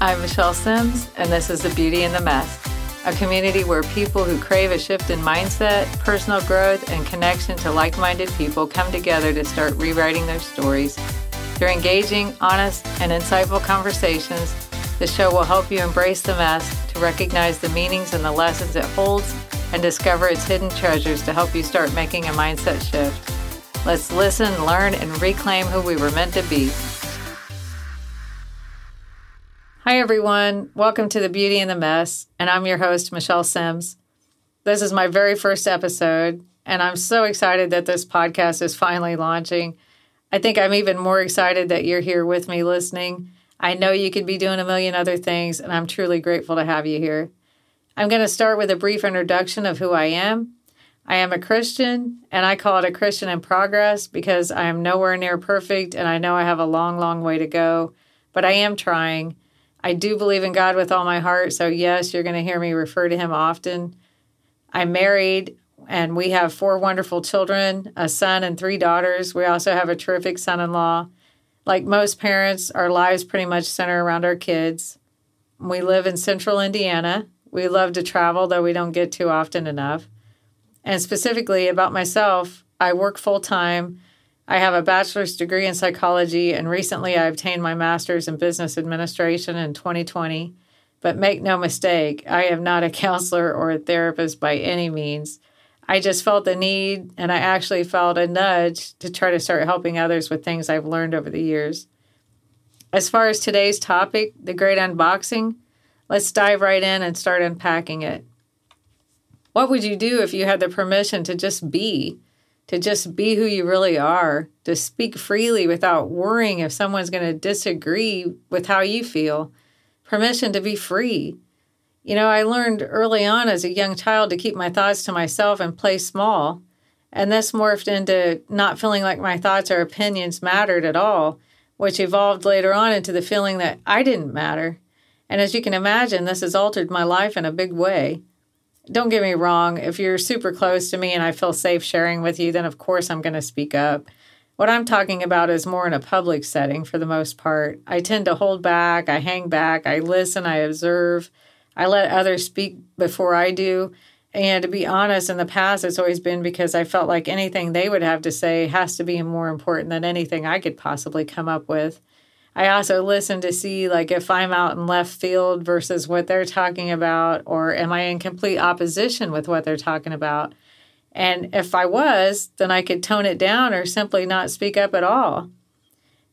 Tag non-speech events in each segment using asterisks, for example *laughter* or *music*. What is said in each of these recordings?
I'm Michelle Sims, and this is The Beauty in the Mess, a community where people who crave a shift in mindset, personal growth, and connection to like minded people come together to start rewriting their stories. Through engaging, honest, and insightful conversations, the show will help you embrace the mess to recognize the meanings and the lessons it holds and discover its hidden treasures to help you start making a mindset shift. Let's listen, learn, and reclaim who we were meant to be. Hi, everyone. Welcome to The Beauty in the Mess, and I'm your host, Michelle Sims. This is my very first episode, and I'm so excited that this podcast is finally launching. I think I'm even more excited that you're here with me listening. I know you could be doing a million other things, and I'm truly grateful to have you here. I'm going to start with a brief introduction of who I am. I am a Christian, and I call it a Christian in progress because I am nowhere near perfect, and I know I have a long, long way to go, but I am trying. I do believe in God with all my heart, so yes, you're going to hear me refer to Him often. I'm married, and we have four wonderful children a son and three daughters. We also have a terrific son in law. Like most parents, our lives pretty much center around our kids. We live in central Indiana. We love to travel, though we don't get to often enough. And specifically about myself, I work full time. I have a bachelor's degree in psychology, and recently I obtained my master's in business administration in 2020. But make no mistake, I am not a *laughs* counselor or a therapist by any means. I just felt the need, and I actually felt a nudge to try to start helping others with things I've learned over the years. As far as today's topic, the great unboxing, let's dive right in and start unpacking it. What would you do if you had the permission to just be, to just be who you really are, to speak freely without worrying if someone's going to disagree with how you feel? Permission to be free. You know, I learned early on as a young child to keep my thoughts to myself and play small. And this morphed into not feeling like my thoughts or opinions mattered at all, which evolved later on into the feeling that I didn't matter. And as you can imagine, this has altered my life in a big way don't get me wrong. If you're super close to me and I feel safe sharing with you, then of course I'm going to speak up. What I'm talking about is more in a public setting for the most part. I tend to hold back, I hang back, I listen, I observe, I let others speak before I do. And to be honest, in the past, it's always been because I felt like anything they would have to say has to be more important than anything I could possibly come up with. I also listen to see like if I'm out in left field versus what they're talking about, or am I in complete opposition with what they're talking about? And if I was, then I could tone it down or simply not speak up at all.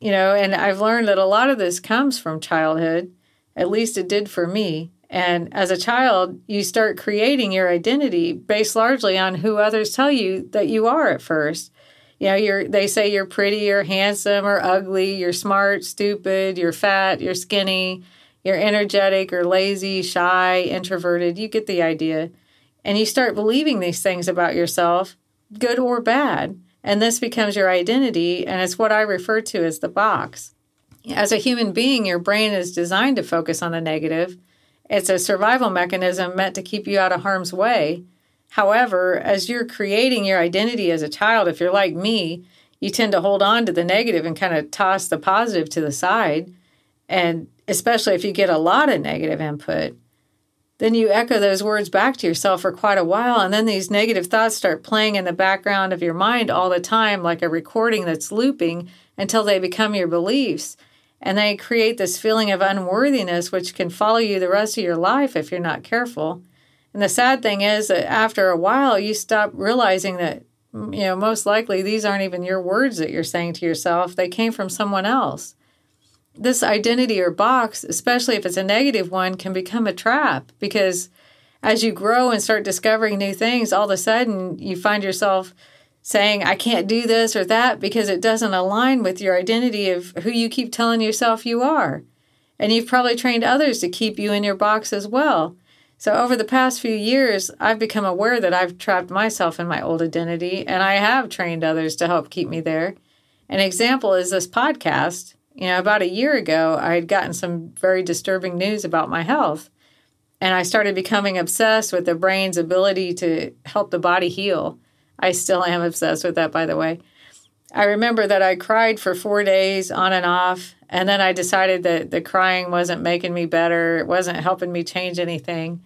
You know, and I've learned that a lot of this comes from childhood. At least it did for me. And as a child, you start creating your identity based largely on who others tell you that you are at first you know you're they say you're pretty you're handsome or ugly you're smart stupid you're fat you're skinny you're energetic or lazy shy introverted. You get the idea. And you start believing these things about yourself good or bad. And this becomes your identity and it's what i refer to as the box. As a human being your brain is designed to focus on the negative. It's a survival mechanism meant to keep you out of harm's way However, as you're creating your identity as a child, if you're like me, you tend to hold on to the negative and kind of toss the positive to the side. And especially if you get a lot of negative input, then you echo those words back to yourself for quite a while. And then these negative thoughts start playing in the background of your mind all the time, like a recording that's looping until they become your beliefs. And they create this feeling of unworthiness, which can follow you the rest of your life if you're not careful. And the sad thing is that after a while, you stop realizing that, you know, most likely these aren't even your words that you're saying to yourself, they came from someone else. This identity or box, especially if it's a negative one, can become a trap because as you grow and start discovering new things, all of a sudden you find yourself saying, I can't do this or that because it doesn't align with your identity of who you keep telling yourself you are. And you've probably trained others to keep you in your box as well. So, over the past few years, I've become aware that I've trapped myself in my old identity and I have trained others to help keep me there. An example is this podcast. You know, about a year ago, I had gotten some very disturbing news about my health, and I started becoming obsessed with the brain's ability to help the body heal. I still am obsessed with that, by the way. I remember that I cried for four days on and off, and then I decided that the crying wasn't making me better, it wasn't helping me change anything.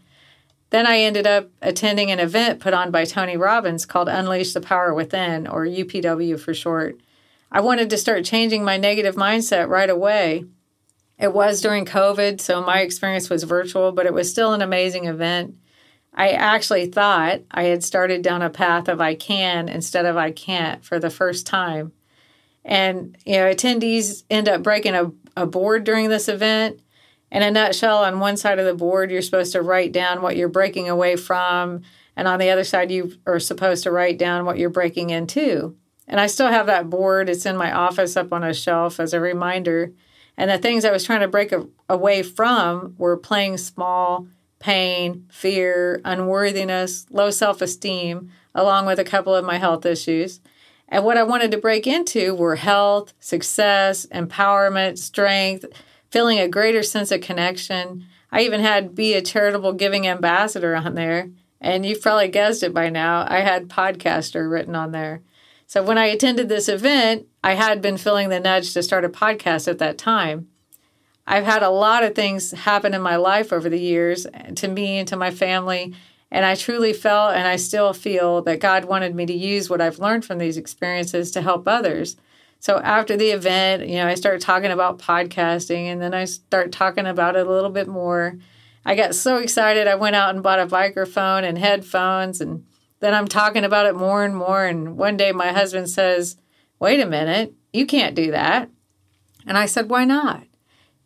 Then I ended up attending an event put on by Tony Robbins called Unleash the Power Within, or UPW for short. I wanted to start changing my negative mindset right away. It was during COVID, so my experience was virtual, but it was still an amazing event. I actually thought I had started down a path of I can instead of I can't for the first time. And, you know, attendees end up breaking a, a board during this event in a nutshell, on one side of the board, you're supposed to write down what you're breaking away from. And on the other side, you are supposed to write down what you're breaking into. And I still have that board. It's in my office up on a shelf as a reminder. And the things I was trying to break a- away from were playing small, pain, fear, unworthiness, low self esteem, along with a couple of my health issues. And what I wanted to break into were health, success, empowerment, strength, feeling a greater sense of connection. I even had be a charitable giving ambassador on there. And you've probably guessed it by now. I had podcaster written on there. So when I attended this event, I had been feeling the nudge to start a podcast at that time. I've had a lot of things happen in my life over the years eh, to me and to my family. And I truly felt and I still feel that God wanted me to use what I've learned from these experiences to help others. So after the event, you know, I started talking about podcasting and then I start talking about it a little bit more. I got so excited I went out and bought a microphone and headphones and then I'm talking about it more and more and one day my husband says, "Wait a minute, you can't do that." And I said, "Why not?"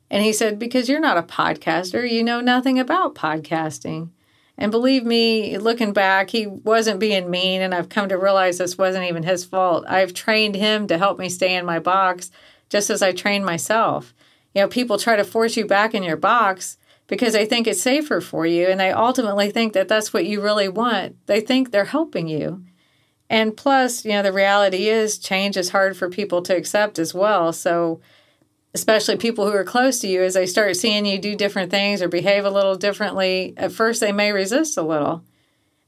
And he said, "Because you're not a podcaster. You know nothing about podcasting." And believe me, looking back, he wasn't being mean, and I've come to realize this wasn't even his fault. I've trained him to help me stay in my box just as I trained myself. You know, people try to force you back in your box because they think it's safer for you, and they ultimately think that that's what you really want. They think they're helping you. And plus, you know, the reality is change is hard for people to accept as well. So, especially people who are close to you, as they start seeing you do different things or behave a little differently, at first they may resist a little.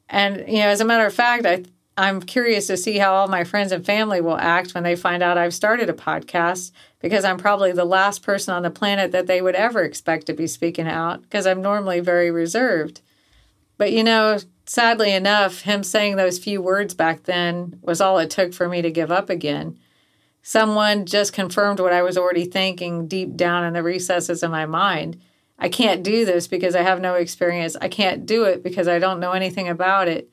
And, you know, as a matter of fact, I, I'm curious to see how all my friends and family will act when they find out I've started a podcast because I'm probably the last person on the planet that they would ever expect to be speaking out because I'm normally very reserved. But, you know, sadly enough, him saying those few words back then was all it took for me to give up again Someone just confirmed what I was already thinking deep down in the recesses of my mind. I can't do this because I have no experience. I can't do it because I don't know anything about it.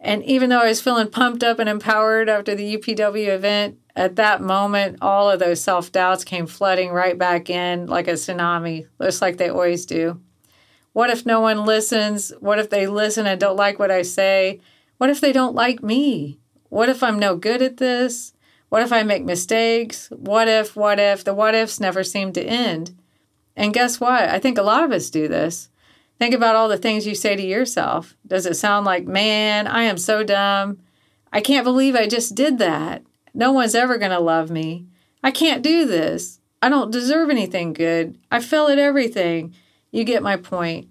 And even though I was feeling pumped up and empowered after the UPW event, at that moment, all of those self doubts came flooding right back in like a tsunami, just like they always do. What if no one listens? What if they listen and don't like what I say? What if they don't like me? What if I'm no good at this? What if I make mistakes? What if, what if? The what ifs never seem to end. And guess what? I think a lot of us do this. Think about all the things you say to yourself. Does it sound like, man, I am so dumb? I can't believe I just did that. No one's ever going to love me. I can't do this. I don't deserve anything good. I fail at everything. You get my point.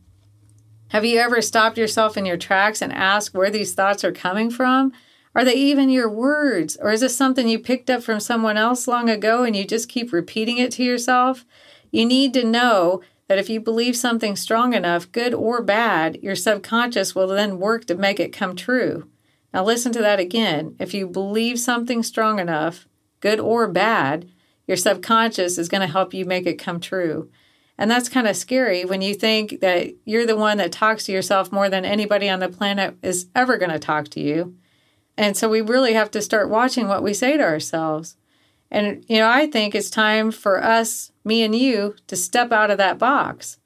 Have you ever stopped yourself in your tracks and asked where these thoughts are coming from? Are they even your words? Or is this something you picked up from someone else long ago and you just keep repeating it to yourself? You need to know that if you believe something strong enough, good or bad, your subconscious will then work to make it come true. Now, listen to that again. If you believe something strong enough, good or bad, your subconscious is going to help you make it come true. And that's kind of scary when you think that you're the one that talks to yourself more than anybody on the planet is ever going to talk to you. And so we really have to start watching what we say to ourselves. And, you know, I think it's time for us, me and you, to step out of that box.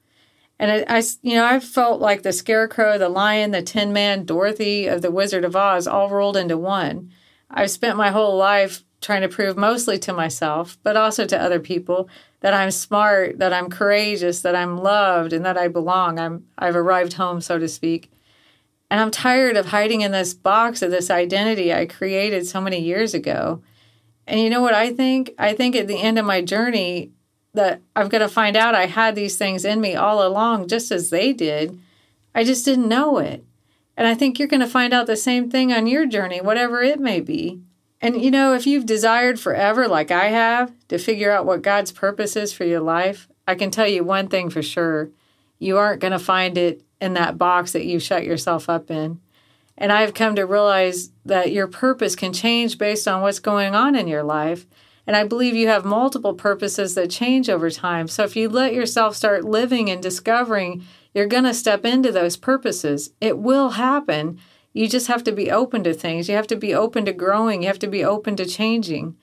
And I, I you know, I've felt like the scarecrow, the lion, the tin man, Dorothy of the Wizard of Oz all rolled into one. I've spent my whole life trying to prove mostly to myself, but also to other people that I'm smart, that I'm courageous, that I'm loved, and that I belong. I'm I've arrived home, so to speak. And I'm tired of hiding in this box of this identity I created so many years ago. And you know what I think? I think at the end of my journey that I'm going to find out I had these things in me all along, just as they did. I just didn't know it. And I think you're going to find out the same thing on your journey, whatever it may be. And you know, if you've desired forever, like I have, to figure out what God's purpose is for your life, I can tell you one thing for sure you aren't going to find it in that box that you shut yourself up in. And I've come to realize that your purpose can change based on what's going on in your life. And I believe you have multiple purposes that change over time. So if you let yourself start living and discovering, you're going to step into those purposes. It will happen you just have to be open to things. You have to be open to growing. You have to be open to changing.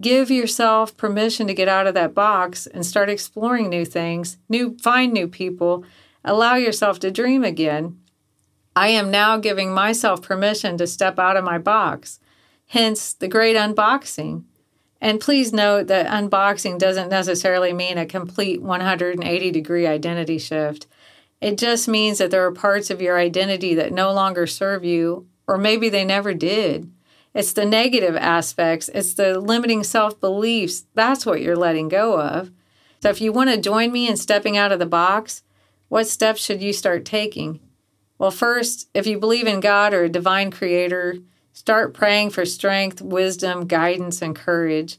Give yourself permission to get out of that box and start exploring new things, new find new people. Allow yourself to dream again. I am now giving myself permission to step out of my box. Hence the great unboxing. And please note that unboxing doesn't necessarily mean a complete 180 degree identity shift. It just means that there are parts of your identity that no longer serve you, or maybe they never did. It's the negative aspects, it's the limiting self beliefs. That's what you're letting go of. So, if you want to join me in stepping out of the box, what steps should you start taking? Well, first, if you believe in God or a divine creator, start praying for strength, wisdom, guidance, and courage.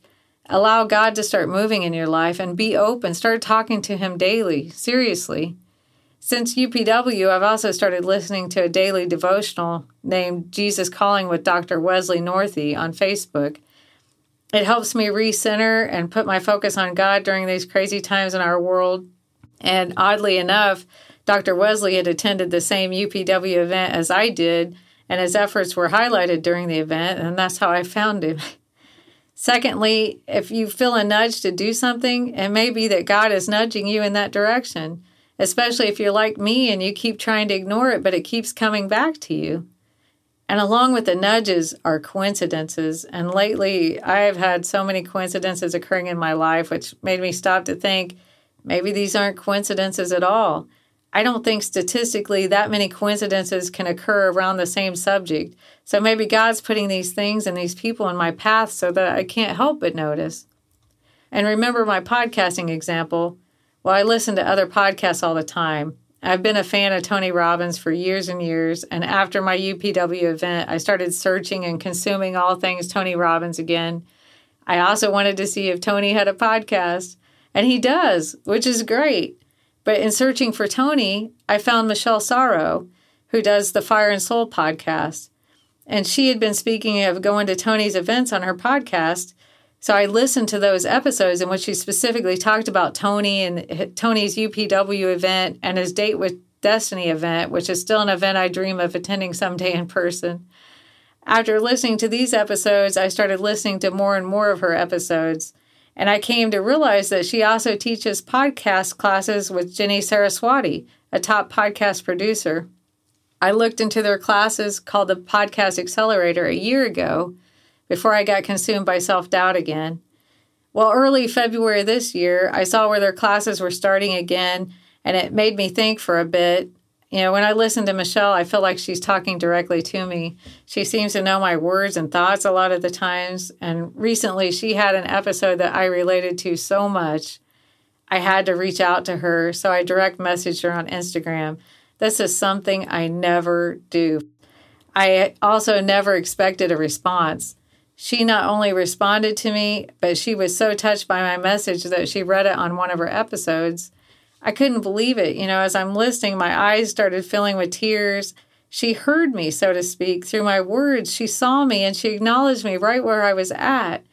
Allow God to start moving in your life and be open. Start talking to Him daily, seriously. Since UPW, I've also started listening to a daily devotional named Jesus Calling with Dr. Wesley Northey on Facebook. It helps me recenter and put my focus on God during these crazy times in our world. And oddly enough, Dr. Wesley had attended the same UPW event as I did, and his efforts were highlighted during the event, and that's how I found him. *laughs* Secondly, if you feel a nudge to do something, it may be that God is nudging you in that direction especially if you're like me and you keep trying to ignore it, but it keeps coming back to you. And along with the nudges are coincidences. And lately, I've had so many coincidences occurring in my life, which made me stop to think maybe these aren't coincidences at all. I don't think statistically that many coincidences can occur around the same subject. So maybe God's putting these things and these people in my path so that I can't help but notice. And remember my podcasting example. Well, I listen to other podcasts all the time. I've been a fan of Tony Robbins for years and years. And after my UPW event, I started searching and consuming all things Tony Robbins again. I also wanted to see if Tony had a podcast, and he does, which is great. But in searching for Tony, I found Michelle Sorro, who does the Fire and Soul podcast. And she had been speaking of going to Tony's events on her podcast. So I listened to those episodes in which she specifically talked about Tony and Tony's UPW event and his date with Destiny event, which is still an event I dream of attending someday in person. After listening to these episodes, I started listening to more and more of her episodes, and I came to realize that she also teaches podcast classes with Jenny Saraswati, a top podcast producer. I looked into their classes called the Podcast Accelerator a year ago before I got consumed by self doubt again. Well, early February this year, I saw where their classes were starting again, and it made me think for a bit. You know, when I listen to Michelle, I feel like she's talking directly to me. She seems to know my words and thoughts a lot of the times. And recently, she had an episode that I related to so much, I had to reach out to her. So I direct messaged her on Instagram. This is something I never do. I also never expected a response she not only responded to me, but she was so touched by my message that she read it on one of her episodes. I couldn't believe it. You know, as I'm listening, my eyes started filling with tears. She heard me, so to speak, through my words. She saw me and she acknowledged me right where I was at.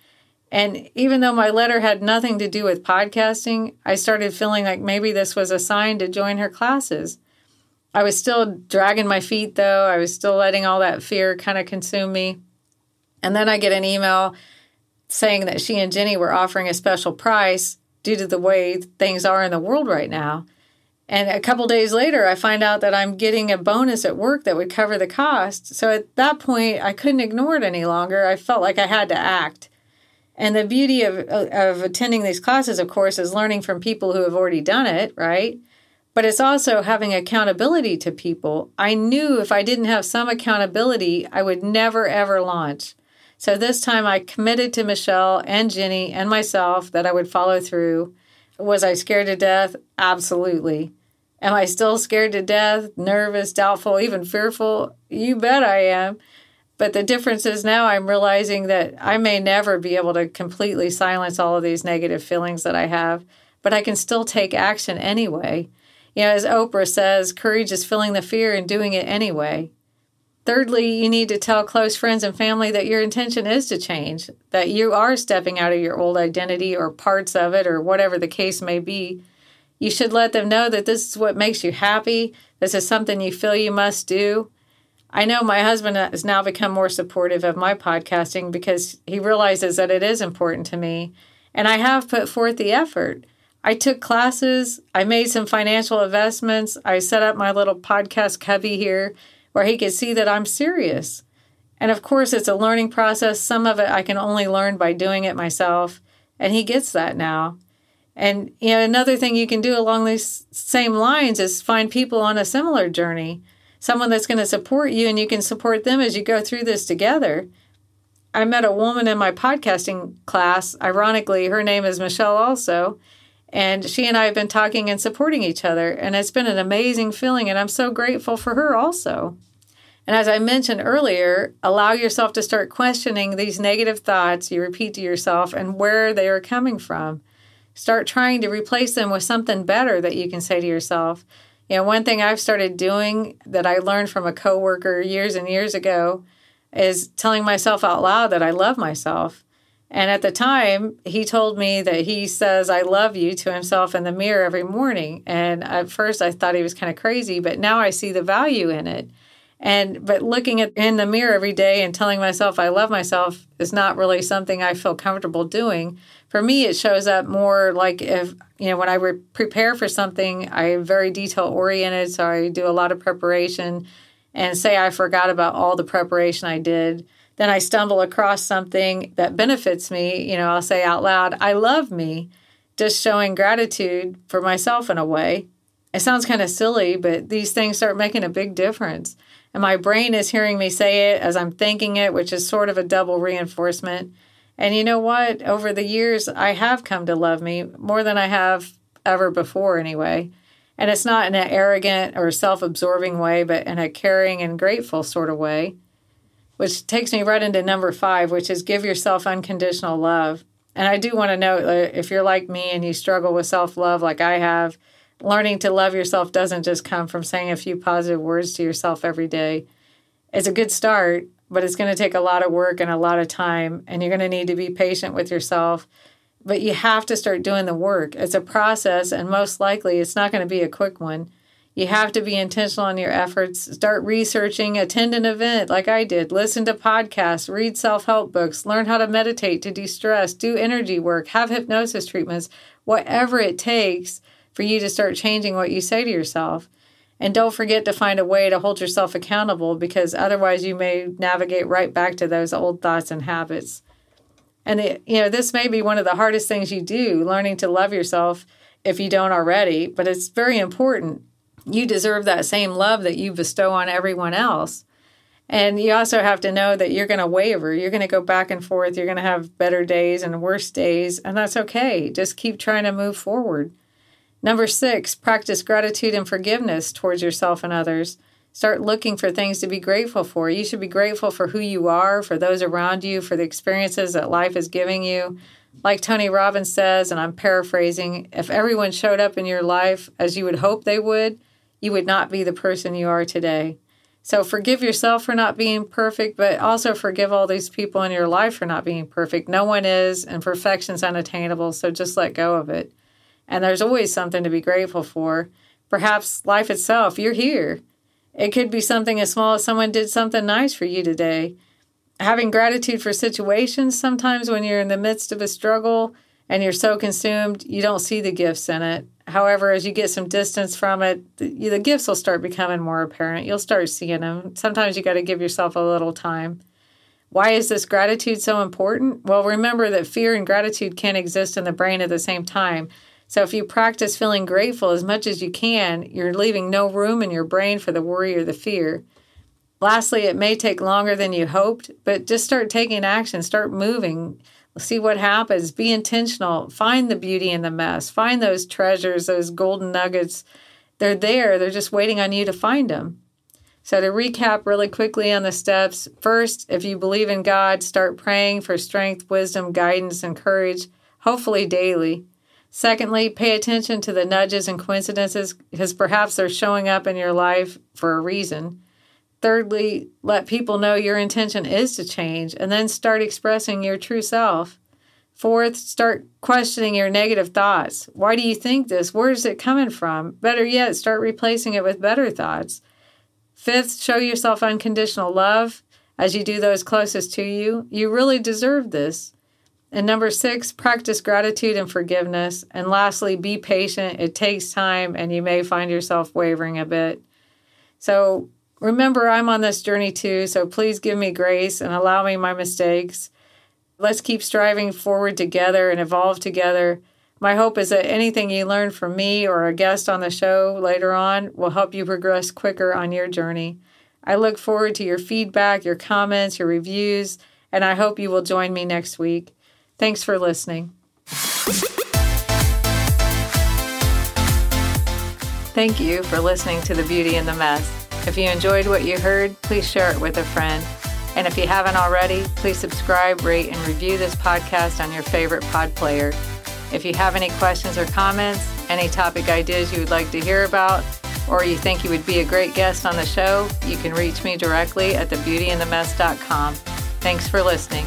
And even though my letter had nothing to do with podcasting, I started feeling like maybe this was a sign to join her classes. I was still dragging my feet, though. I was still letting all that fear kind of consume me. And then I get an email saying that she and Jenny were offering a special price due to the way things are in the world right now. And a couple days later, I find out that I'm getting a bonus at work that would cover the cost. So at that point, I couldn't ignore it any longer. I felt like I had to act. And the beauty of, of attending these classes, of course, is learning from people who have already done it, right? But it's also having accountability to people. I knew if I didn't have some accountability, I would never, ever launch. So this time I committed to Michelle and Jenny and myself that I would follow through. Was I scared to death? Absolutely. Am I still scared to death, nervous, doubtful, even fearful? You bet I am. But the difference is now I'm realizing that I may never be able to completely silence all of these negative feelings that I have, but I can still take action anyway. You know, as Oprah says, courage is feeling the fear and doing it anyway. Thirdly, you need to tell close friends and family that your intention is to change, that you are stepping out of your old identity or parts of it or whatever the case may be. You should let them know that this is what makes you happy. This is something you feel you must do. I know my husband has now become more supportive of my podcasting because he realizes that it is important to me. And I have put forth the effort. I took classes, I made some financial investments, I set up my little podcast cubby here where he could see that I'm serious. And of course, it's a learning process. Some of it I can only learn by doing it myself. And he gets that now. And you know, another thing you can do along these same lines is find people on a similar journey, someone that's going to support you, and you can support them as you go through this together. I met a woman in my podcasting class. Ironically, her name is Michelle, also. And she and I have been talking and supporting each other. And it's been an amazing feeling. And I'm so grateful for her also. And as I mentioned earlier, allow yourself to start questioning these negative thoughts you repeat to yourself and where they are coming from. Start trying to replace them with something better that you can say to yourself. You know, one thing I've started doing that I learned from a coworker years and years ago is telling myself out loud that I love myself. And at the time, he told me that he says, I love you to himself in the mirror every morning. And at first, I thought he was kind of crazy, but now I see the value in it. And but looking at in the mirror every day and telling myself I love myself is not really something I feel comfortable doing. For me, it shows up more like if you know when I re- prepare for something, I'm very detail oriented, so I do a lot of preparation. And say I forgot about all the preparation I did, then I stumble across something that benefits me, you know, I'll say out loud, I love me, just showing gratitude for myself in a way. It sounds kind of silly, but these things start making a big difference. And my brain is hearing me say it as I'm thinking it, which is sort of a double reinforcement. And you know what? Over the years, I have come to love me more than I have ever before, anyway. And it's not in an arrogant or self absorbing way, but in a caring and grateful sort of way which takes me right into number five, which is give yourself unconditional love. And I do want to note that if you're like me and you struggle with self love like I have, learning to love yourself doesn't just come from saying a few positive words to yourself every day. It's a good start, but it's going to take a lot of work and a lot of time, and you're going to need to be patient with yourself. But you have to start doing the work. It's a process, and most likely it's not going to be a quick one. You have to be intentional in your efforts. Start researching, attend an event like I did, listen to podcasts, read self help books, learn how to meditate to de stress, do energy work, have hypnosis treatments, whatever it takes for you to start changing what you say to yourself. And don't forget to find a way to hold yourself accountable because otherwise you may navigate right back to those old thoughts and habits. And it, you know, this may be one of the hardest things you do, learning to love yourself if you don't already, but it's very important you deserve that same love that you bestow on everyone else. And you also have to know that you're going to waver. You're going to go back and forth. You're going to have better days and worse days, and that's okay. Just keep trying to move forward. Number six, practice gratitude and forgiveness towards yourself and others. Start looking for things to be grateful for. You should be grateful for who you are, for those around you, for the experiences that life is giving you. Like Tony Robbins says, and I'm paraphrasing, if everyone showed up in your life as you would hope they would, you would not be the person you are today. So forgive yourself for not being perfect, but also forgive all these people in your life for not being perfect. No one is, and perfection's unattainable, so just let go of it. And there's always something to be grateful for. Perhaps life itself, you're here. It could be something as small as someone did something nice for you today. Having gratitude for situations, sometimes when you're in the midst of a struggle and you're so consumed, you don't see the gifts in it. However, as you get some distance from it, the, the gifts will start becoming more apparent. You'll start seeing them. Sometimes you got to give yourself a little time. Why is this gratitude so important? Well, remember that fear and gratitude can't exist in the brain at the same time. So, if you practice feeling grateful as much as you can, you're leaving no room in your brain for the worry or the fear. Lastly, it may take longer than you hoped, but just start taking action, start moving see what happens. Be intentional. Find the beauty in the mess. Find those treasures those golden nuggets. They're there. They're just waiting on you to find them. So, to recap really quickly on the steps first, if you believe in God, start praying for strength, wisdom, guidance, and courage, hopefully daily. Secondly, pay attention to the nudges and coincidences because perhaps they're showing up in your life for a reason. Thirdly, let people know your intention is to change and then start expressing your true self. Fourth, start questioning your negative thoughts. Why do you think this? Where is it coming from? Better yet, start replacing it with better thoughts. Fifth, show yourself unconditional love as you do those closest to you. You really deserve this. And number six, practice gratitude and forgiveness. And lastly, be patient. It takes time and you may find yourself wavering a bit. So remember, I'm on this journey too. So please give me grace and allow me my mistakes. Let's keep striving forward together and evolve together. My hope is that anything you learn from me or a guest on the show later on will help you progress quicker on your journey. I look forward to your feedback, your comments, your reviews, and I hope you will join me next week. Thanks for listening. Thank you for listening to The Beauty in the Mess. If you enjoyed what you heard, please share it with a friend. And if you haven't already, please subscribe, rate, and review this podcast on your favorite pod player. If you have any questions or comments, any topic ideas you would like to hear about, or you think you would be a great guest on the show, you can reach me directly at thebeautyinthemess.com. Thanks for listening.